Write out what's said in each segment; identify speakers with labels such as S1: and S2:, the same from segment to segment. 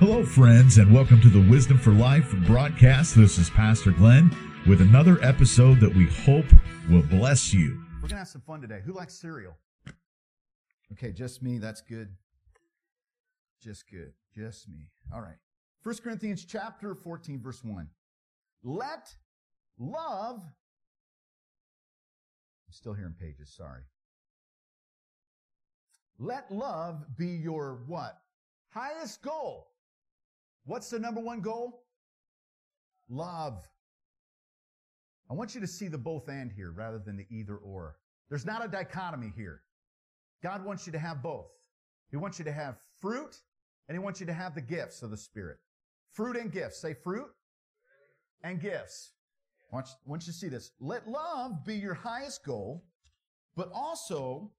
S1: Hello, friends, and welcome to the Wisdom for Life broadcast. This is Pastor Glenn with another episode that we hope will bless you.
S2: We're going to have some fun today. Who likes cereal? Okay, just me. That's good. Just good. Just me. All right. 1 Corinthians chapter 14, verse 1. Let love. I'm still hearing pages, sorry. Let love be your what? Highest goal. What's the number one goal? Love. I want you to see the both and here rather than the either or. There's not a dichotomy here. God wants you to have both. He wants you to have fruit and he wants you to have the gifts of the Spirit. Fruit and gifts. Say fruit and gifts. I want you, to see this. Let love be your highest goal, but also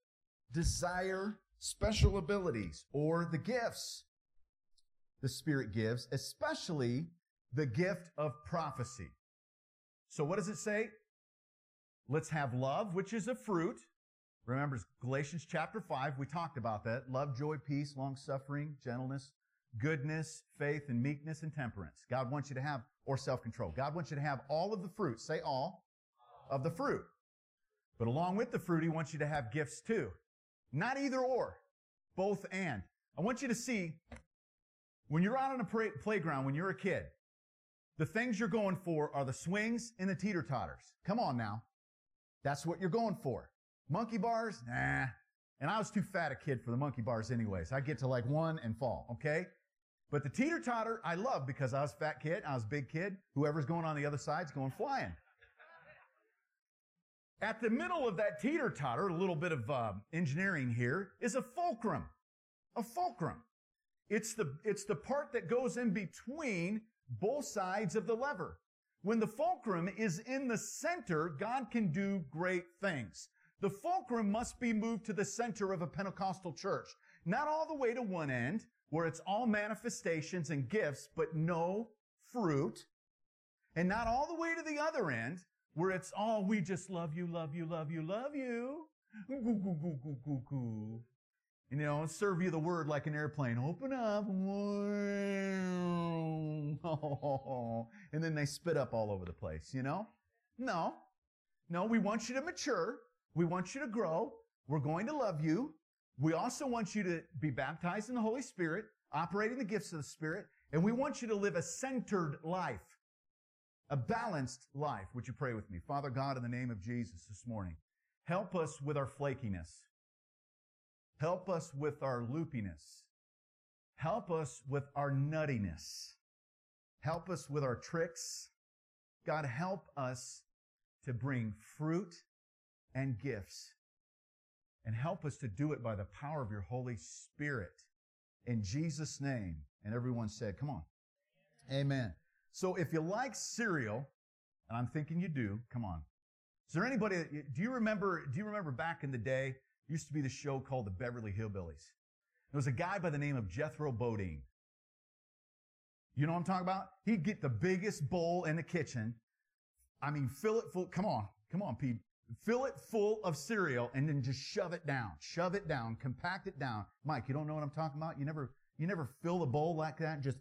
S2: desire special abilities or the gifts the Spirit gives, especially the gift of prophecy. So what does it say? Let's have love, which is a fruit. Remember Galatians chapter 5, we talked about that. Love, joy, peace, long suffering, gentleness, goodness, faith, and meekness and temperance. God wants you to have, or self-control. God wants you to have all of the fruit. Say all of the fruit. But along with the fruit, He wants you to have gifts too. Not either or. Both and. I want you to see when you're out on a playground, when you're a kid, the things you're going for are the swings and the teeter totters. Come on now. That's what you're going for. Monkey bars? Nah. And I was too fat a kid for the monkey bars anyways. I get to like one and fall, okay? But the teeter totter, I love because I was fat kid, I was big kid. Whoever's going on the other side's going flying. At the middle of that teeter totter, a little bit of uh, engineering here, is a fulcrum. A fulcrum. It's the, it's the part that goes in between both sides of the lever. When the fulcrum is in the center, God can do great things. The fulcrum must be moved to the center of a Pentecostal church. Not all the way to one end, where it's all manifestations and gifts, but no fruit. And not all the way to the other end, where it's all we just love you, love you, love you, love you. You know, serve you the word like an airplane. Open up. And then they spit up all over the place, you know? No. No, we want you to mature. We want you to grow. We're going to love you. We also want you to be baptized in the Holy Spirit, operating the gifts of the Spirit, and we want you to live a centered life, a balanced life. Would you pray with me? Father God, in the name of Jesus this morning, help us with our flakiness. Help us with our loopiness. Help us with our nuttiness. Help us with our tricks. God, help us to bring fruit and gifts. And help us to do it by the power of your Holy Spirit. In Jesus' name. And everyone said, come on. Amen. So if you like cereal, and I'm thinking you do, come on. Is there anybody, do you remember, do you remember back in the day, used to be the show called the Beverly Hillbillies. There was a guy by the name of Jethro Bodine. You know what I'm talking about? He'd get the biggest bowl in the kitchen. I mean, fill it full. Come on. Come on, Pete. Fill it full of cereal and then just shove it down. Shove it down. Compact it down. Mike, you don't know what I'm talking about? You never, you never fill the bowl like that and just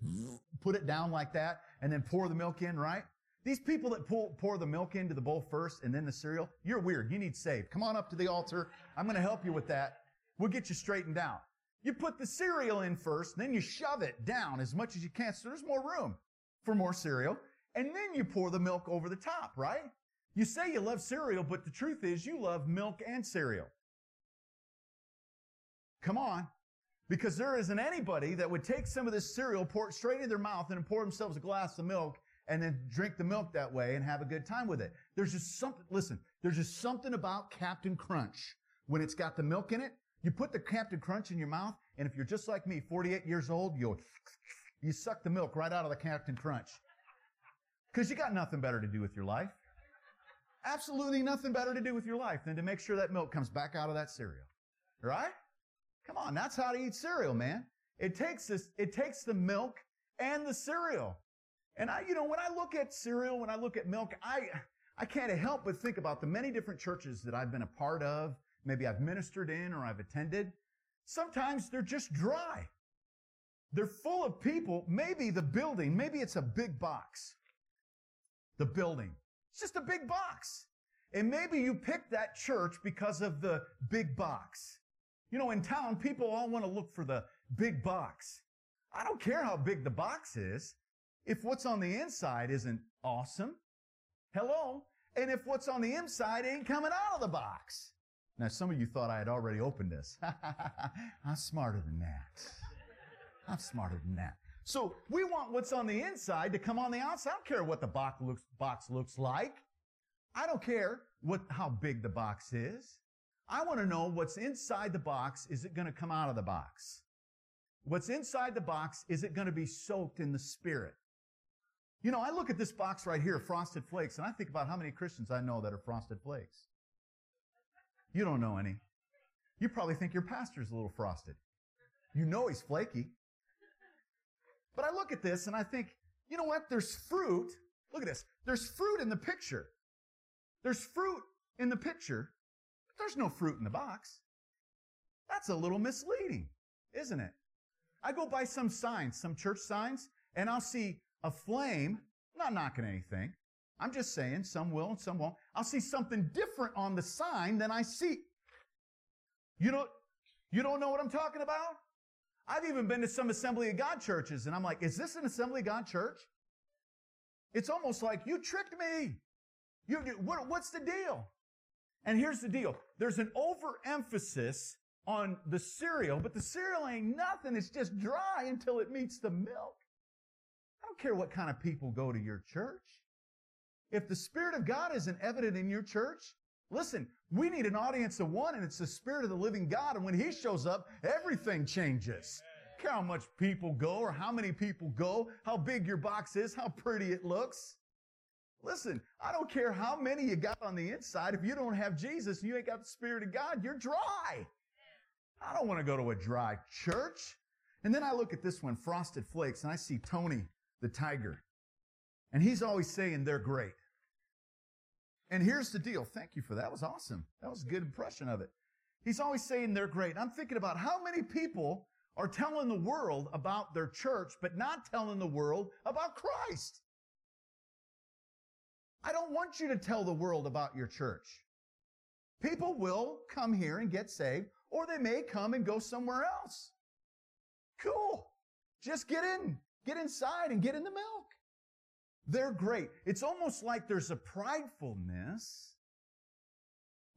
S2: put it down like that and then pour the milk in, right? These people that pour, pour the milk into the bowl first and then the cereal, you're weird. You need saved. Come on up to the altar. I'm going to help you with that. We'll get you straightened out. You put the cereal in first, then you shove it down as much as you can so there's more room for more cereal. And then you pour the milk over the top, right? You say you love cereal, but the truth is you love milk and cereal. Come on. Because there isn't anybody that would take some of this cereal, pour it straight in their mouth, and pour themselves a glass of milk and then drink the milk that way and have a good time with it. There's just something, listen, there's just something about Cap'n Crunch. When it's got the milk in it, you put the Cap'n Crunch in your mouth, and if you're just like me, 48 years old, you'll, you suck the milk right out of the Cap'n Crunch. Because you got nothing better to do with your life. Absolutely nothing better to do with your life than to make sure that milk comes back out of that cereal. Right? Come on, that's how to eat cereal, man. It takes this, it takes the milk and the cereal. And I, you know, when I look at cereal, when I look at milk, I, I can't help but think about the many different churches that I've been a part of, maybe I've ministered in or I've attended. Sometimes they're just dry. they're full of people. Maybe the building, maybe it's a big box. The building. It's just a big box. And maybe you picked that church because of the big box. You know, in town, people all want to look for the big box. I don't care how big the box is. If what's on the inside isn't awesome, hello. And if what's on the inside ain't coming out of the box. Now, some of you thought I had already opened this. I'm smarter than that. I'm smarter than that. So we want what's on the inside to come on the outside. I don't care what the box looks, box looks like. I don't care what, how big the box is. I want to know what's inside the box. Is it going to come out of the box? What's inside the box, is it going to be soaked in the Spirit? You know, I look at this box right here, Frosted Flakes, and I think about how many Christians I know that are Frosted Flakes. You don't know any. You probably think your pastor's a little frosted. You know he's flaky. But I look at this and I think, you know what? There's fruit. Look at this. There's fruit in the picture. There's fruit in the picture, but there's no fruit in the box. That's a little misleading, isn't it? I go by some signs, some church signs, and I'll see a flame, not knocking anything. I'm just saying some will and some won't. I'll see something different on the sign than I see. You don't, you don't know what I'm talking about? I've even been to some Assembly of God churches and I'm like, is this an Assembly of God church? It's almost like you tricked me. You, what, what's the deal? And here's the deal. There's an overemphasis on the cereal, but the cereal ain't nothing. It's just dry until it meets the milk. Don't care what kind of people go to your church. If the Spirit of God isn't evident in your church, listen, we need an audience of one, and it's the Spirit of the living God. And when He shows up, everything changes. care how much people go or how many people go, how big your box is, how pretty it looks. Listen, I don't care how many you got on the inside. If you don't have Jesus and you ain't got the Spirit of God, you're dry. I don't want to go to a dry church. And then I look at this one, Frosted Flakes, and I see Tony the tiger. And he's always saying they're great. And here's the deal. Thank you for that. that was awesome. That was a good impression of it. He's always saying they're great. I'm thinking about how many people are telling the world about their church, but not telling the world about Christ. I don't want you to tell the world about your church. People will come here and get saved, or they may come and go somewhere else. Cool. Just get in, get inside and get in the milk. They're great. It's almost like there's a pridefulness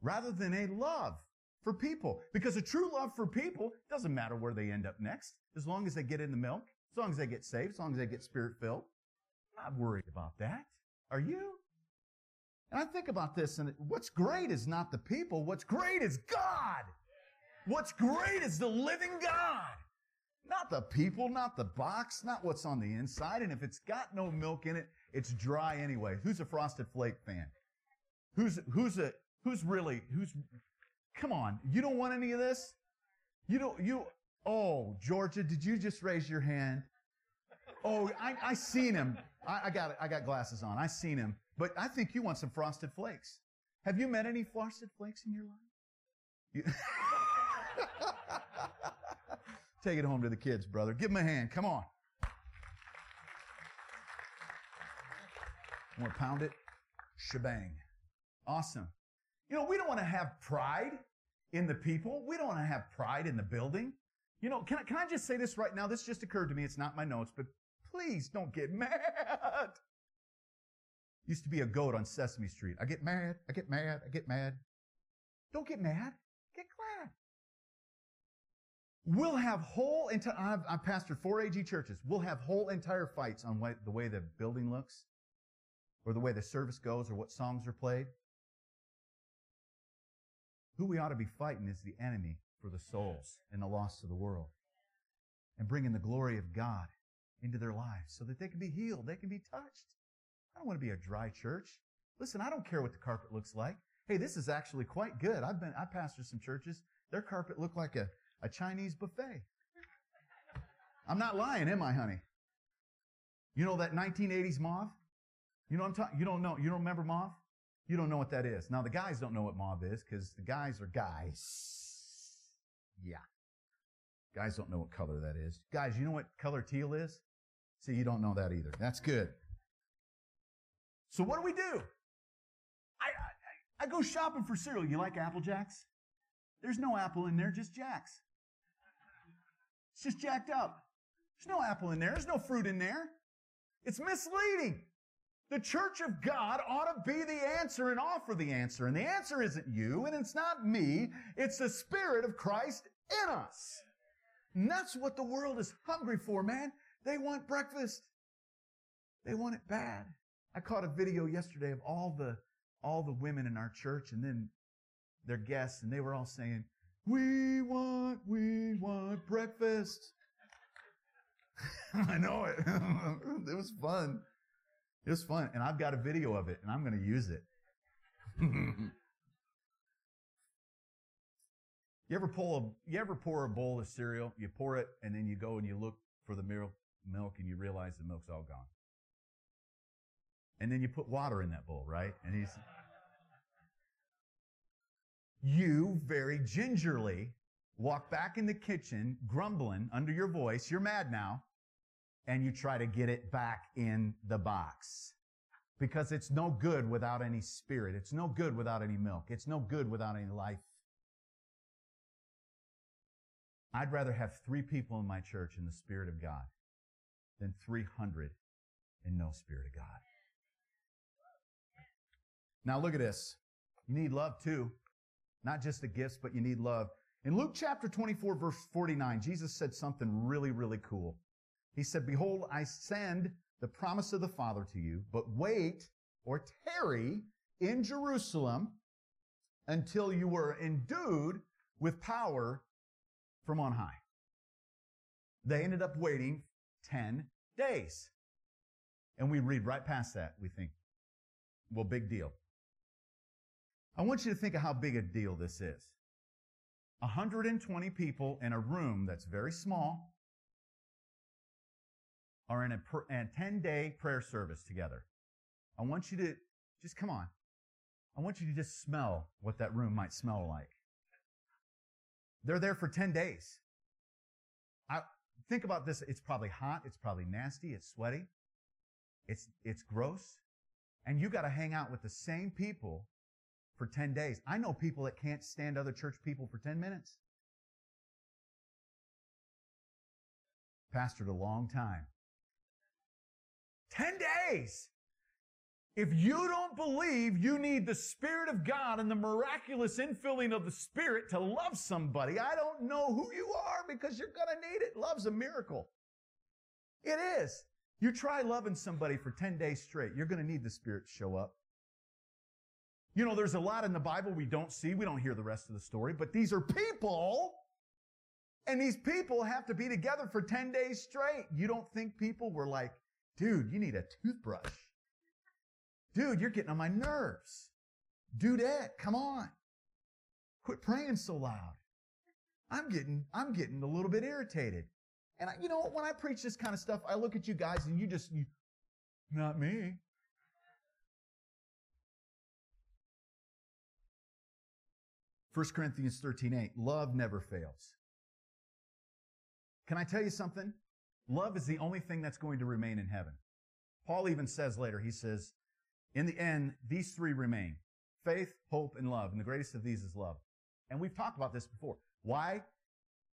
S2: rather than a love for people. Because a true love for people doesn't matter where they end up next, as long as they get in the milk, as long as they get saved, as long as they get spirit filled. I'm not worried about that. Are you? And I think about this, and what's great is not the people. What's great is God. What's great is the living God. Not the people, not the box, not what's on the inside. And if it's got no milk in it, it's dry anyway. Who's a Frosted Flake fan? Who's, who's a, who's really, who's, come on. You don't want any of this? You don't, you, oh, Georgia, did you just raise your hand? Oh, I, I seen him. I, I got. I got glasses on. I seen him. But I think you want some frosted flakes. Have you met any frosted flakes in your life? You Take it home to the kids, brother. Give them a hand. Come on. Want to pound it? Shebang. Awesome. You know, we don't want to have pride in the people. We don't want to have pride in the building. You know, can I, can I just say this right now? This just occurred to me. It's not my notes, but please don't get mad. Used to be a goat on Sesame Street. I get mad, I get mad, I get mad. Don't get mad, get glad. We'll have whole entire, I've, I've pastored four AG churches. We'll have whole entire fights on what, the way the building looks, or the way the service goes, or what songs are played. Who we ought to be fighting is the enemy for the souls and the lost of the world. And bringing the glory of God into their lives so that they can be healed, they can be touched. I don't want to be a dry church. Listen, I don't care what the carpet looks like. Hey, this is actually quite good. I've been, I pastored some churches. Their carpet looked like a, a Chinese buffet. I'm not lying, am I, honey? You know that 1980s moth? You know I'm talking, you don't know, you don't remember moth? You don't know what that is. Now the guys don't know what mauve is because the guys are guys. Yeah. Guys don't know what color that is. Guys, you know what color teal is? See, you don't know that either. That's good. So what do we do? I, I, I go shopping for cereal. You like Apple Jacks? There's no apple in there, just Jacks. It's just jacked up. There's no apple in there. There's no fruit in there. It's misleading. The church of God ought to be the answer and offer the answer. And the answer isn't you, and it's not me. It's the Spirit of Christ in us. And that's what the world is hungry for, man. They want breakfast. They want it bad. I caught a video yesterday of all the, all the women in our church and then their guests, and they were all saying, we want, we breakfast. I know it. it was fun. It was fun. And I've got a video of it and I'm going to use it. you ever pull a, you ever pour a bowl of cereal, you pour it and then you go and you look for the milk, milk and you realize the milk's all gone. And then you put water in that bowl, right? And he's, you very gingerly walk back in the kitchen grumbling under your voice. You're mad now and you try to get it back in the box. Because it's no good without any spirit. It's no good without any milk. It's no good without any life. I'd rather have three people in my church in the Spirit of God than 300 in no Spirit of God. Now look at this. You need love too. Not just the gifts, but you need love. In Luke chapter 24 verse 49, Jesus said something really, really cool. He said, Behold, I send the promise of the Father to you, but wait or tarry in Jerusalem until you were endued with power from on high. They ended up waiting 10 days. And we read right past that. We think, well, big deal. I want you to think of how big a deal this is. 120 people in a room that's very small are in a, a 10 day prayer service together. I want you to just come on. I want you to just smell what that room might smell like. They're there for 10 days. I think about this. It's probably hot. It's probably nasty. It's sweaty. It's, it's gross. And you got to hang out with the same people for 10 days. I know people that can't stand other church people for 10 minutes. Pastored a long time. 10 days. If you don't believe you need the Spirit of God and the miraculous infilling of the Spirit to love somebody, I don't know who you are because you're going to need it. Love's a miracle. It is. You try loving somebody for 10 days straight, you're going to need the Spirit to show up. You know, there's a lot in the Bible we don't see. We don't hear the rest of the story, but these are people. And these people have to be together for 10 days straight. You don't think people were like, dude, you need a toothbrush. Dude, you're getting on my nerves. Dudette, come on. Quit praying so loud. I'm getting, I'm getting a little bit irritated. And I, you know, when I preach this kind of stuff, I look at you guys and you just, you, not me. 1 Corinthians 13, 8, love never fails. Can I tell you something? Love is the only thing that's going to remain in heaven. Paul even says later, he says, in the end, these three remain. Faith, hope, and love. And the greatest of these is love. And we've talked about this before. Why?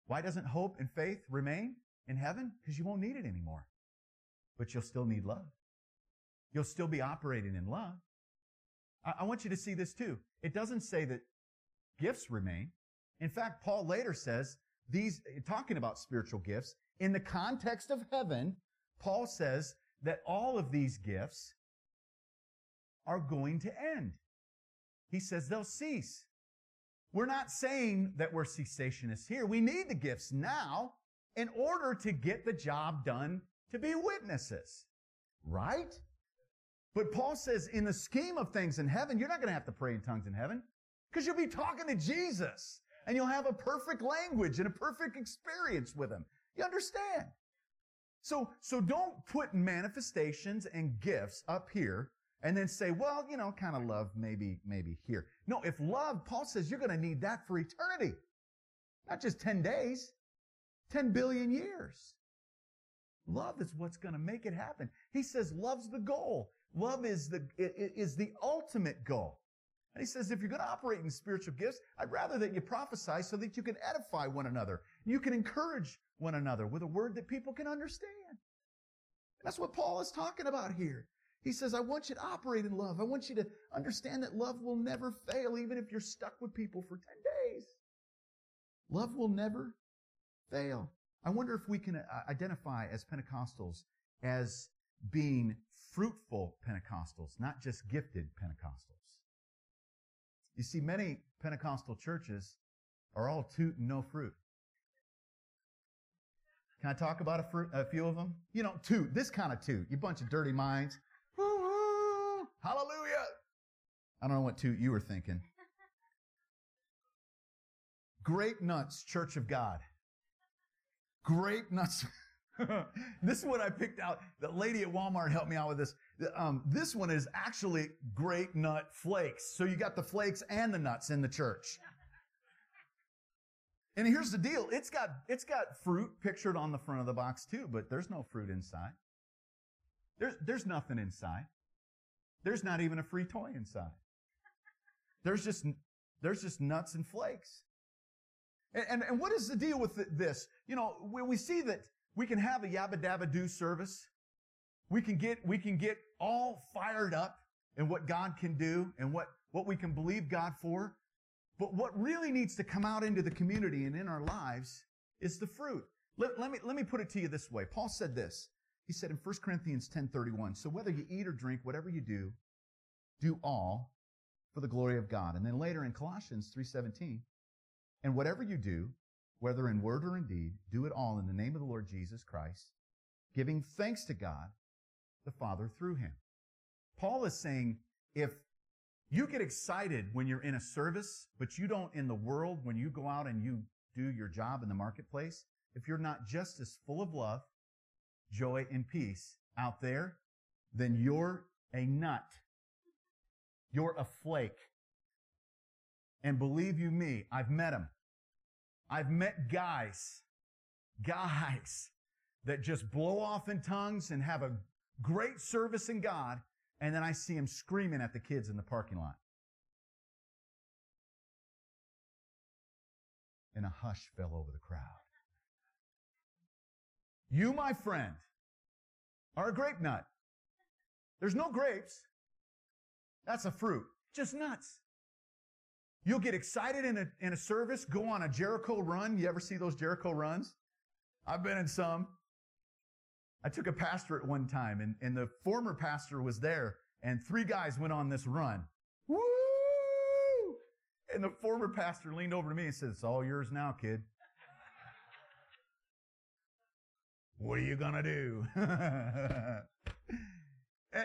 S2: Why doesn't hope and faith remain in heaven? Because you won't need it anymore. But you'll still need love. You'll still be operating in love. I, I want you to see this too. It doesn't say that gifts remain. In fact, Paul later says these, talking about spiritual gifts, in the context of heaven, Paul says that all of these gifts are going to end. He says they'll cease. We're not saying that we're cessationists here. We need the gifts now in order to get the job done to be witnesses. Right? But Paul says in the scheme of things in heaven, you're not going to have to pray in tongues in heaven. Because you'll be talking to Jesus and you'll have a perfect language and a perfect experience with him. You understand? So, so don't put manifestations and gifts up here and then say, well, you know, kind of love maybe, maybe here. No, if love, Paul says you're going to need that for eternity. Not just 10 days, 10 billion years. Love is what's going to make it happen. He says love's the goal. Love is the, is the ultimate goal. And he says, if you're going to operate in spiritual gifts, I'd rather that you prophesy so that you can edify one another. You can encourage one another with a word that people can understand. And that's what Paul is talking about here. He says, I want you to operate in love. I want you to understand that love will never fail, even if you're stuck with people for 10 days. Love will never fail. I wonder if we can uh, identify as Pentecostals as being fruitful Pentecostals, not just gifted Pentecostals. You see, many Pentecostal churches are all toot and no fruit. Can I talk about a, fruit, a few of them? You know, toot, this kind of toot. You bunch of dirty minds. Hallelujah. I don't know what toot you were thinking. Grape Nuts Church of God. Grape Nuts. this is what I picked out. The lady at Walmart helped me out with this. Um, this one is actually grape nut flakes. So you got the flakes and the nuts in the church. And here's the deal. It's got, it's got fruit pictured on the front of the box too, but there's no fruit inside. There's, there's nothing inside. There's not even a free toy inside. There's just, there's just nuts and flakes. And, and, and what is the deal with this? You know, we, we see that we can have a yabba dabba do service. We can get, we can get all fired up in what God can do and what, what we can believe God for. But what really needs to come out into the community and in our lives is the fruit. Let, let, me, let me put it to you this way. Paul said this. He said in 1 Corinthians 10:31, so whether you eat or drink, whatever you do, do all for the glory of God. And then later in Colossians 3:17, and whatever you do, whether in word or in deed, do it all in the name of the Lord Jesus Christ, giving thanks to God the Father through him. Paul is saying if you get excited when you're in a service, but you don't in the world when you go out and you do your job in the marketplace, if you're not just as full of love, joy, and peace out there, then you're a nut. You're a flake. And believe you me, I've met them. I've met guys, guys that just blow off in tongues and have a great service in God, and then I see him screaming at the kids in the parking lot. And a hush fell over the crowd. You, my friend, are a grape nut. There's no grapes. That's a fruit. Just nuts. You'll get excited in a, in a service, go on a Jericho run. You ever see those Jericho runs? I've been in some. I took a pastor at one time and, and the former pastor was there and three guys went on this run. Woo! And the former pastor leaned over to me and said, it's all yours now, kid. what are you gonna do? Eh,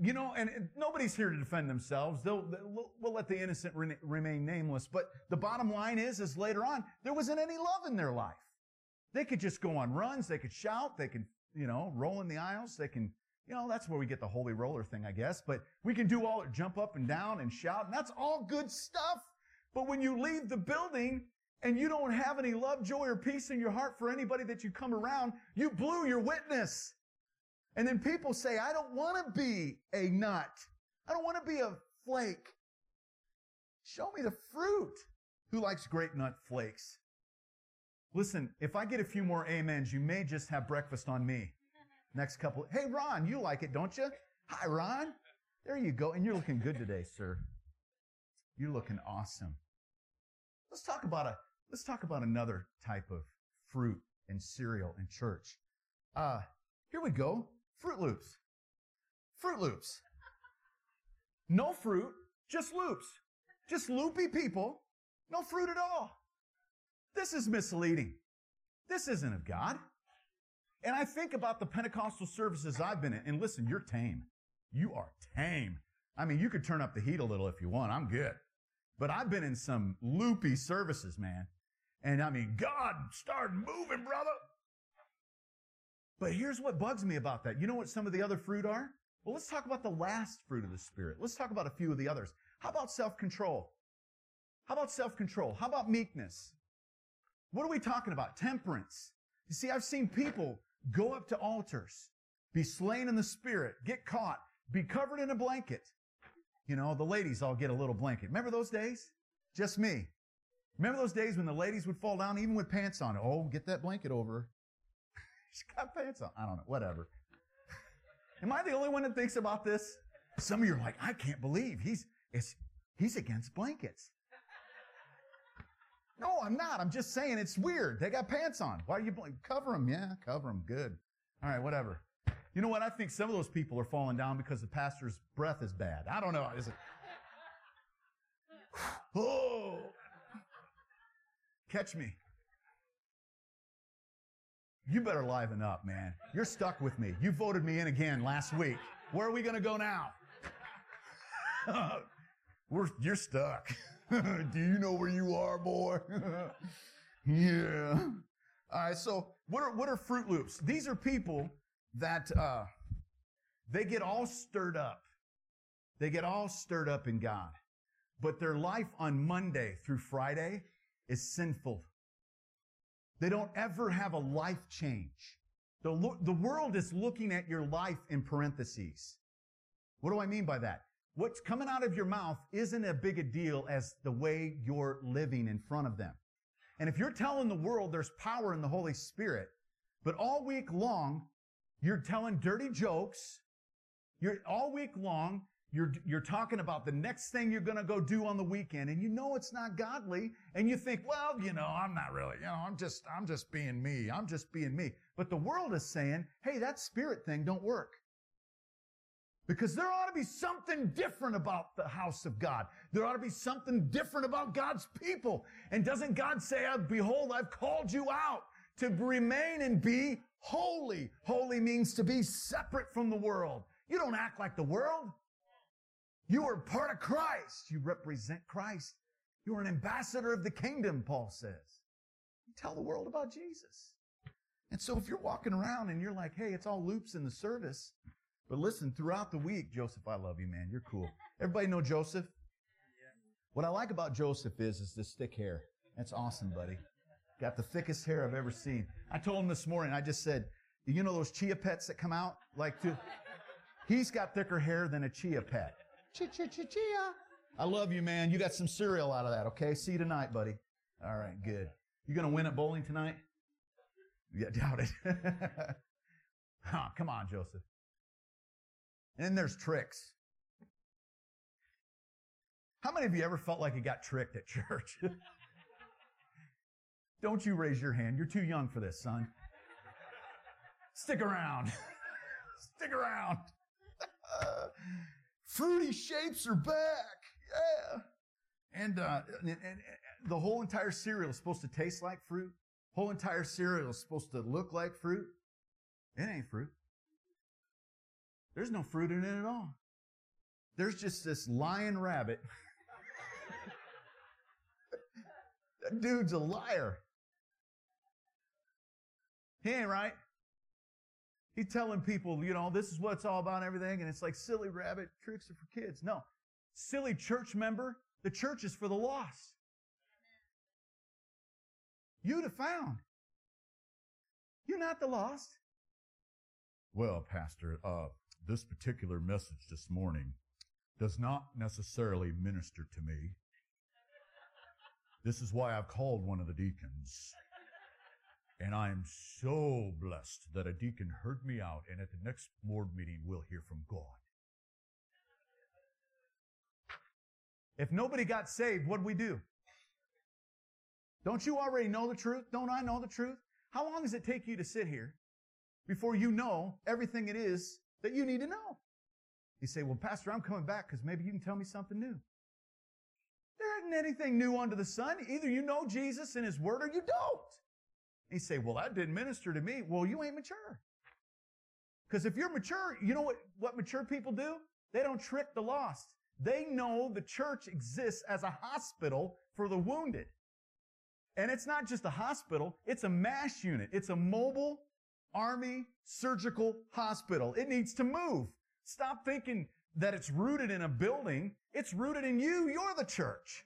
S2: you know, and nobody's here to defend themselves. They'll, they'll, we'll let the innocent remain nameless. But the bottom line is, is later on, there wasn't any love in their life. They could just go on runs. They could shout. They could, you know, rolling the aisles. They can, you know, that's where we get the holy roller thing, I guess. But we can do all, jump up and down and shout. And that's all good stuff. But when you leave the building and you don't have any love, joy, or peace in your heart for anybody that you come around, you blew your witness. And then people say, I don't want to be a nut. I don't want to be a flake. Show me the fruit. Who likes grape nut flakes? Listen, if I get a few more amens, you may just have breakfast on me. Next couple. Hey, Ron, you like it, don't you? Hi, Ron. There you go. And you're looking good today, sir. You're looking awesome. Let's talk about a, let's talk about another type of fruit and cereal in church. Uh, here we go. Froot Loops. Froot Loops. No fruit, just loops. Just loopy people, no fruit at all. This is misleading. This isn't of God. And I think about the Pentecostal services I've been in, and listen, you're tame. You are tame. I mean, you could turn up the heat a little if you want. I'm good. But I've been in some loopy services, man. And I mean, God started moving, brother. But here's what bugs me about that. You know what some of the other fruit are? Well, let's talk about the last fruit of the Spirit. Let's talk about a few of the others. How about self-control? How about self-control? How about meekness? What are we talking about? Temperance. You see, I've seen people go up to altars, be slain in the spirit, get caught, be covered in a blanket. You know, the ladies all get a little blanket. Remember those days? Just me. Remember those days when the ladies would fall down even with pants on? Oh, get that blanket over. She's got pants on. I don't know. Whatever. Am I the only one that thinks about this? Some of you are like, I can't believe he's it's, he's against blankets. No, I'm not. I'm just saying it's weird. They got pants on. Why are you cover them? Yeah, cover them. Good. All right, whatever. You know what? I think some of those people are falling down because the pastor's breath is bad. I don't know. Is it? oh, catch me. You better liven up, man. You're stuck with me. You voted me in again last week. Where are we going to go now? We're, you're stuck. Do you know where you are, boy? yeah. All right. So what are, what are Froot Loops? These are people that, uh, they get all stirred up. They get all stirred up in God. But their life on Monday through Friday is sinful. They don't ever have a life change. The, the world is looking at your life in parentheses. What do I mean by that? What's coming out of your mouth isn't as big a deal as the way you're living in front of them. And if you're telling the world there's power in the Holy Spirit, but all week long, you're telling dirty jokes, you're all week long, you're, you're talking about the next thing you're going to go do on the weekend and you know it's not godly and you think, well, you know, I'm not really, you know, I'm just, I'm just being me. I'm just being me. But the world is saying, hey, that spirit thing don't work. Because there ought to be something different about the house of God. There ought to be something different about God's people. And doesn't God say, behold, I've called you out to remain and be holy. Holy means to be separate from the world. You don't act like the world. You are part of Christ. You represent Christ. You are an ambassador of the kingdom, Paul says. You tell the world about Jesus. And so if you're walking around and you're like, hey, it's all loops in the service, but listen, throughout the week, Joseph, I love you, man. You're cool. Everybody know Joseph? What I like about Joseph is, is this thick hair. That's awesome, buddy. Got the thickest hair I've ever seen. I told him this morning, I just said, you know those chia pets that come out? Like, to, he's got thicker hair than a chia pet. Chia, chia, chia, chia. I love you, man. You got some cereal out of that, okay? See you tonight, buddy. All right, good. You gonna win at bowling tonight? Yeah, doubt it. come on, Joseph. And then there's tricks. How many of you ever felt like you got tricked at church? Don't you raise your hand. You're too young for this, son. Stick around. Stick around. Fruity shapes are back. Yeah. And, uh, and, and, and the whole entire cereal is supposed to taste like fruit. Whole entire cereal is supposed to look like fruit. It ain't fruit. There's no fruit in it at all. There's just this lying rabbit. that dude's a liar. He ain't right. He's telling people, you know, this is what it's all about and everything, and it's like silly rabbit tricks are for kids. No. Silly church member, the church is for the lost. You'd have found. You're not the lost. Well, Pastor, uh, this particular message this morning does not necessarily minister to me. This is why I've called one of the deacons. And I am so blessed that a deacon heard me out, and at the next board meeting, we'll hear from God. If nobody got saved, what'd we do? Don't you already know the truth? Don't I know the truth? How long does it take you to sit here before you know everything it is that you need to know. You say, well, Pastor, I'm coming back because maybe you can tell me something new. There isn't anything new under the sun. Either you know Jesus and His Word or you don't. you say, well, that didn't minister to me. Well, you ain't mature. Because if you're mature, you know what, what mature people do? They don't trick the lost. They know the church exists as a hospital for the wounded. And it's not just a hospital, it's a MASH unit. It's a mobile Army Surgical Hospital. It needs to move. Stop thinking that it's rooted in a building. It's rooted in you. You're the church.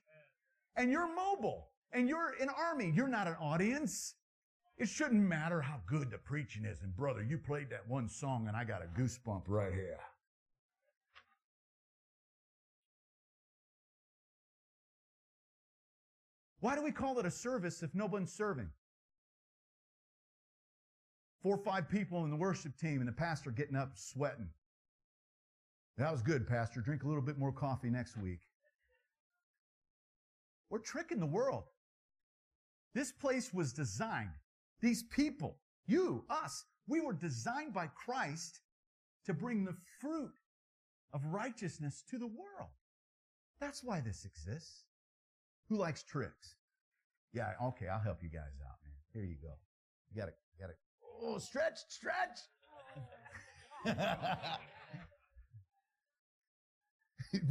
S2: And you're mobile. And you're an army. You're not an audience. It shouldn't matter how good the preaching is. And brother, you played that one song and I got a goosebump right here. Why do we call it a service if no one's serving? Four or five people in the worship team and the pastor getting up sweating. That was good, Pastor. Drink a little bit more coffee next week. We're tricking the world. This place was designed. These people, you, us, we were designed by Christ to bring the fruit of righteousness to the world. That's why this exists. Who likes tricks? Yeah, okay, I'll help you guys out, man. Here you go. You gotta, gotta, oh, stretch, stretch.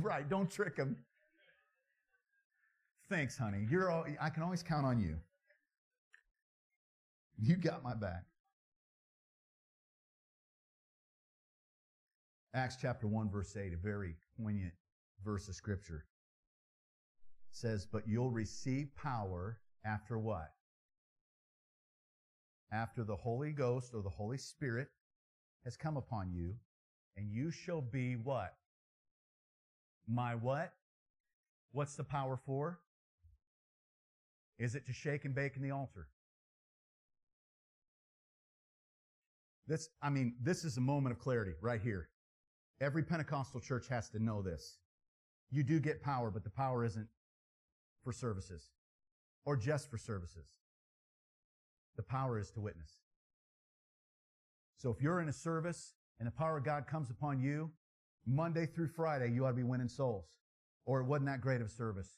S2: right, don't trick him. Thanks, honey. You're all, I can always count on you. You got my back. Acts chapter 1, verse 8, a very poignant verse of scripture says, But you'll receive power after what? After the Holy Ghost or the Holy Spirit has come upon you, and you shall be what? My what? What's the power for? Is it to shake and bake in the altar? This, I mean, this is a moment of clarity right here. Every Pentecostal church has to know this. You do get power, but the power isn't for services or just for services. The power is to witness. So if you're in a service and the power of God comes upon you, Monday through Friday, you ought to be winning souls. Or it wasn't that great of a service.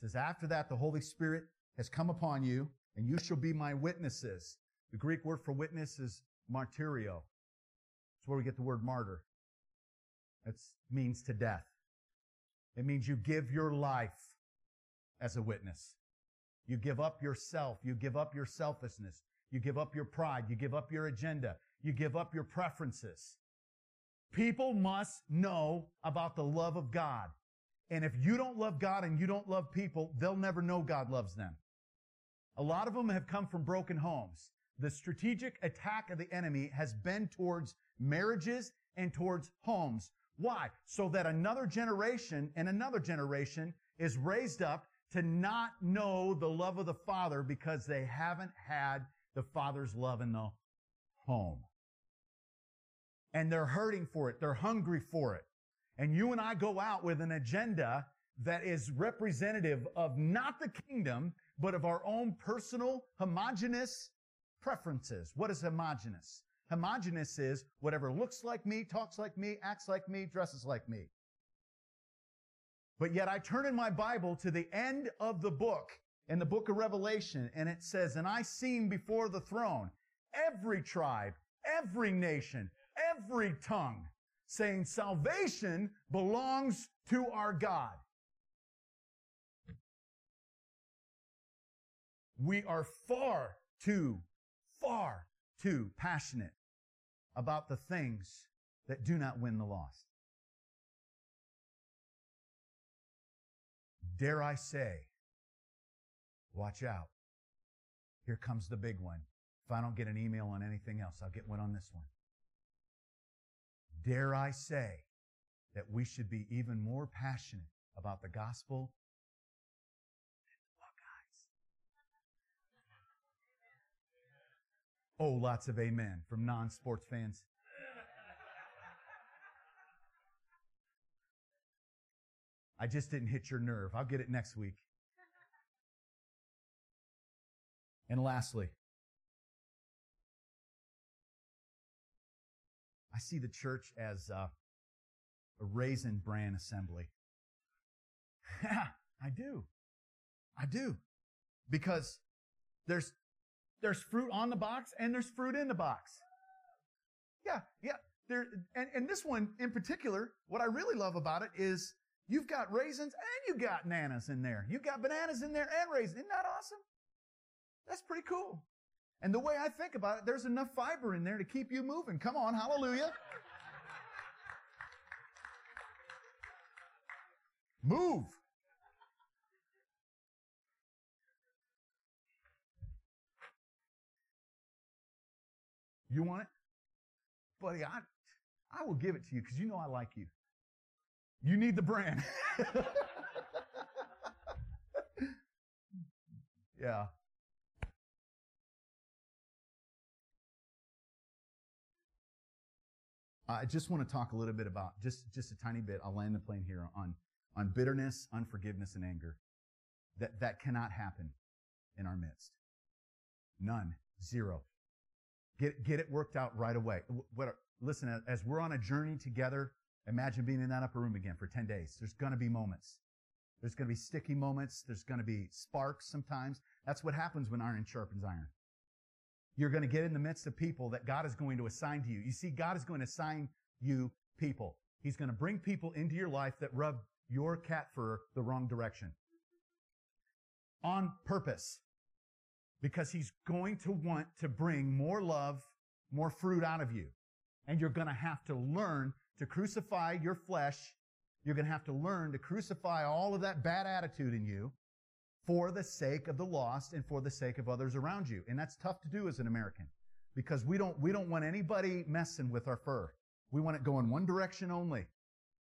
S2: It says, after that, the Holy Spirit has come upon you, and you shall be my witnesses. The Greek word for witness is martyrio. It's where we get the word martyr. It means to death. It means you give your life as a witness. You give up yourself. You give up your selfishness. You give up your pride. You give up your agenda. You give up your preferences. People must know about the love of God. And if you don't love God and you don't love people, they'll never know God loves them. A lot of them have come from broken homes. The strategic attack of the enemy has been towards marriages and towards homes. Why? So that another generation and another generation is raised up to not know the love of the Father because they haven't had the Father's love in the home. And they're hurting for it. They're hungry for it. And you and I go out with an agenda that is representative of not the kingdom, but of our own personal homogenous preferences. What is homogenous? Homogenous is whatever looks like me, talks like me, acts like me, dresses like me. But yet I turn in my Bible to the end of the book, in the book of Revelation, and it says, And I seen before the throne every tribe, every nation, every tongue, saying, Salvation belongs to our God. We are far too, far too passionate about the things that do not win the lost. Dare I say, watch out. Here comes the big one. If I don't get an email on anything else, I'll get one on this one. Dare I say that we should be even more passionate about the gospel? Oh, lots of amen from non-sports fans. I just didn't hit your nerve. I'll get it next week. And lastly, I see the church as uh, a raisin bran assembly. I do. I do. Because there's there's fruit on the box and there's fruit in the box. Yeah, yeah. There and, and this one in particular, what I really love about it is You've got raisins and you got bananas in there. You've got bananas in there and raisins. Isn't that awesome? That's pretty cool. And the way I think about it, there's enough fiber in there to keep you moving. Come on, hallelujah. Move. You want it? Buddy, I, I will give it to you because you know I like you. You need the brand. yeah. I just want to talk a little bit about just just a tiny bit. I'll land the plane here on on bitterness, unforgiveness, and anger. That that cannot happen in our midst. None, zero. Get get it worked out right away. What, listen, as we're on a journey together, imagine being in that upper room again for ten days. There's going to be moments. There's going to be sticky moments. There's going to be sparks sometimes. That's what happens when iron sharpens iron. You're going to get in the midst of people that God is going to assign to you. You see, God is going to assign you people. He's going to bring people into your life that rub your cat fur the wrong direction. On purpose. Because he's going to want to bring more love, more fruit out of you. And you're going to have to learn to crucify your flesh. You're going to have to learn to crucify all of that bad attitude in you for the sake of the lost and for the sake of others around you. And that's tough to do as an American because we don't, we don't want anybody messing with our fur. We want it going one direction only.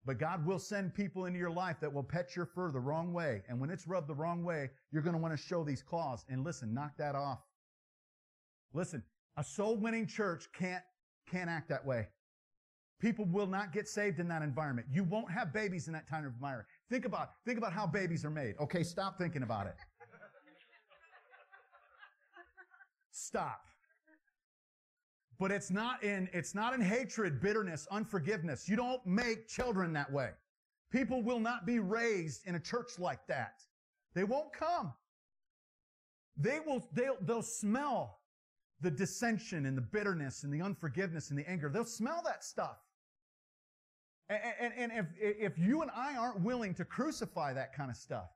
S2: But God will send people into your life that will pet your fur the wrong way. And when it's rubbed the wrong way, you're going to want to show these claws. And listen, knock that off. Listen, a soul winning church can't, can't act that way. People will not get saved in that environment. You won't have babies in that kind of environment. Think about, think about how babies are made. Okay, stop thinking about it. Stop. But it's not in, it's not in hatred, bitterness, unforgiveness. You don't make children that way. People will not be raised in a church like that. They won't come. They will, they'll, they'll smell the dissension and the bitterness and the unforgiveness and the anger. They'll smell that stuff. And, and, and if, if you and I aren't willing to crucify that kind of stuff,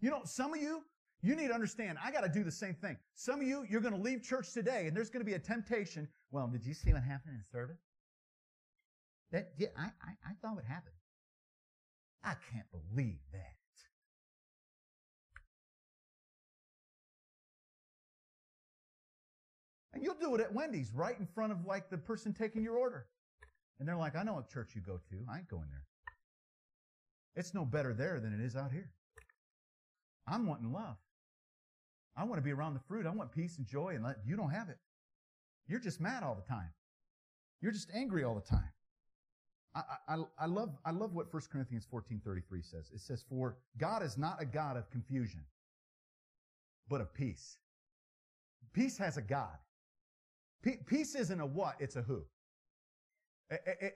S2: you know, some of you, you need to understand, I got to do the same thing. Some of you, you're going to leave church today and there's going to be a temptation. Well, did you see what happened in service? That, yeah, I, I, I thought what happened. I can't believe that. And you'll do it at Wendy's right in front of like the person taking your order. And they're like, I know what church you go to. I ain't going there. It's no better there than it is out here. I'm wanting love. I want to be around the fruit. I want peace and joy and let, you don't have it. You're just mad all the time. You're just angry all the time. I, I, I love, I love what 1 Corinthians 14.33 says. It says, for God is not a God of confusion, but of peace. Peace has a God. Peace isn't a what, it's a who.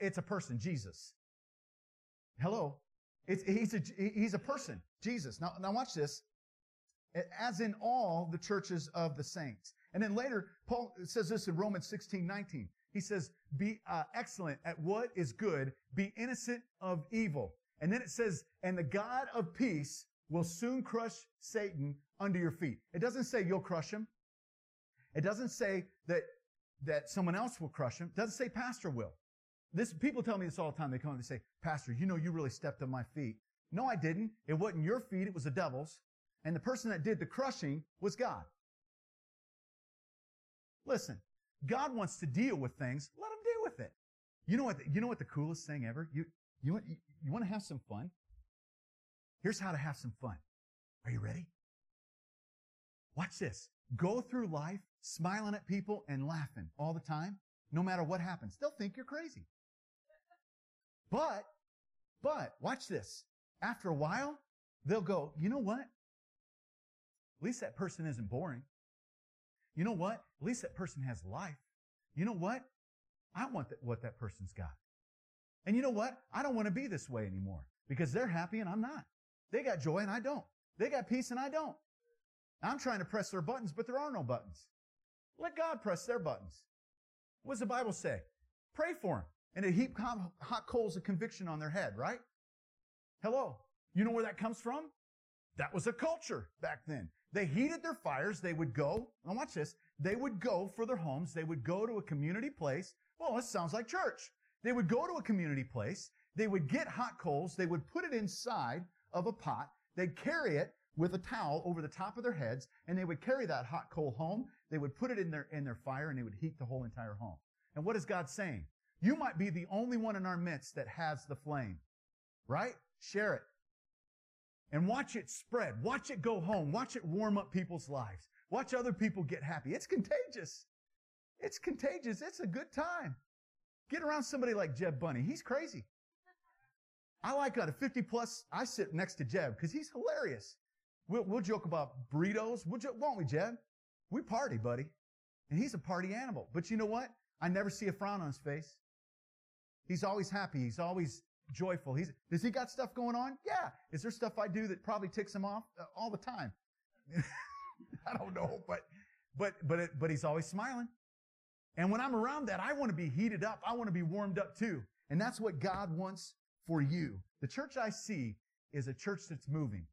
S2: It's a person, Jesus. Hello. It's, he's a, he's a person, Jesus. Now, now watch this. As in all the churches of the saints. And then later, Paul says this in Romans 16, 19. He says, be uh, excellent at what is good, be innocent of evil. And then it says, and the God of peace will soon crush Satan under your feet. It doesn't say you'll crush him. It doesn't say that, that someone else will crush him. It doesn't say pastor will. This, people tell me this all the time. They come and they say, Pastor, you know you really stepped on my feet. No, I didn't. It wasn't your feet. It was the devil's. And the person that did the crushing was God. Listen, God wants to deal with things. Let him deal with it. You know what, the, you know what the coolest thing ever? You, you, you want to have some fun? Here's how to have some fun. Are you ready? Watch this. Go through life smiling at people and laughing all the time, no matter what happens. They'll think you're crazy. But, but, watch this. After a while, they'll go, you know what? At least that person isn't boring. You know what? At least that person has life. You know what? I want that, what that person's got. And you know what? I don't want to be this way anymore because they're happy and I'm not. They got joy and I don't. They got peace and I don't. I'm trying to press their buttons, but there are no buttons. Let God press their buttons. What does the Bible say? Pray for them and it heap hot coals of conviction on their head, right? Hello. You know where that comes from? That was a culture back then. They heated their fires. They would go, now watch this, they would go for their homes. They would go to a community place. Well, this sounds like church. They would go to a community place. They would get hot coals. They would put it inside of a pot. They'd carry it with a towel over the top of their heads and they would carry that hot coal home. They would put it in their, in their fire and they would heat the whole entire home. And what is God saying? You might be the only one in our midst that has the flame, right? Share it. And watch it spread. Watch it go home. Watch it warm up people's lives. Watch other people get happy. It's contagious. It's contagious. It's a good time. Get around somebody like Jeb Bunny. He's crazy. I like that. At 50 plus, I sit next to Jeb because he's hilarious. We'll, we'll joke about burritos. We'll joke, won't we, Jeb? We party, buddy. And he's a party animal. But you know what? I never see a frown on his face. He's always happy. He's always joyful. He's, does he got stuff going on? Yeah. Is there stuff I do that probably ticks him off uh, all the time? I don't know, but, but, but, it, but he's always smiling. And when I'm around that, I want to be heated up. I want to be warmed up too. And that's what God wants for you. The church I see is a church that's moving.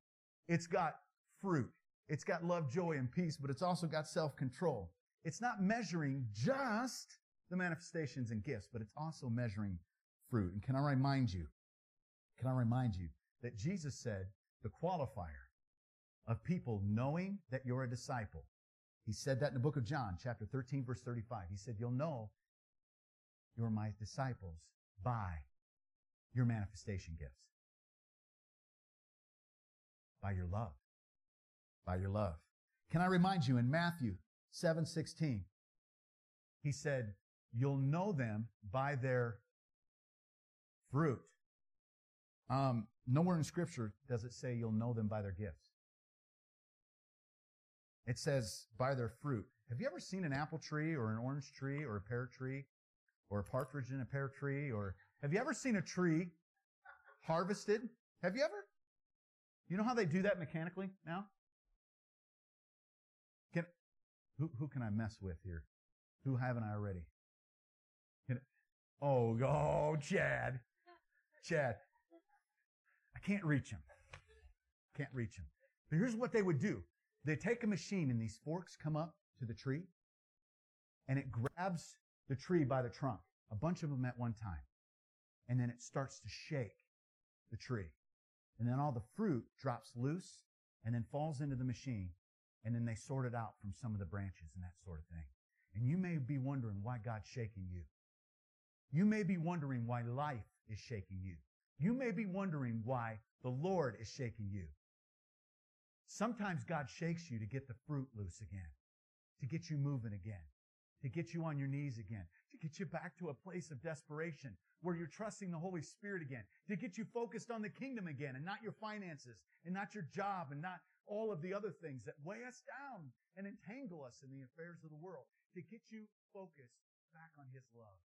S2: It's got fruit. It's got love, joy, and peace, but it's also got self-control. It's not measuring just the manifestations and gifts, but it's also measuring fruit. And can I remind you, can I remind you that Jesus said the qualifier of people knowing that you're a disciple. He said that in the book of John, chapter 13, verse 35. He said, you'll know you're my disciples by your manifestation gifts. By your love. By your love. Can I remind you in Matthew 7, 16, he said, you'll know them by their fruit. Um, nowhere in scripture does it say you'll know them by their gifts. It says by their fruit. Have you ever seen an apple tree or an orange tree or a pear tree or a partridge in a pear tree or have you ever seen a tree harvested? Have you ever? You know how they do that mechanically now? Can, who, who can I mess with here? Who haven't I already? Oh, oh, Chad. Chad. I can't reach him. Can't reach him. But here's what they would do. They take a machine and these forks come up to the tree and it grabs the tree by the trunk, a bunch of them at one time. And then it starts to shake the tree. And then all the fruit drops loose and then falls into the machine. And then they sort it out from some of the branches and that sort of thing. And you may be wondering why God's shaking you. You may be wondering why life is shaking you. You may be wondering why the Lord is shaking you. Sometimes God shakes you to get the fruit loose again, to get you moving again, to get you on your knees again, to get you back to a place of desperation where you're trusting the Holy Spirit again, to get you focused on the kingdom again and not your finances and not your job and not all of the other things that weigh us down and entangle us in the affairs of the world, to get you focused back on His love.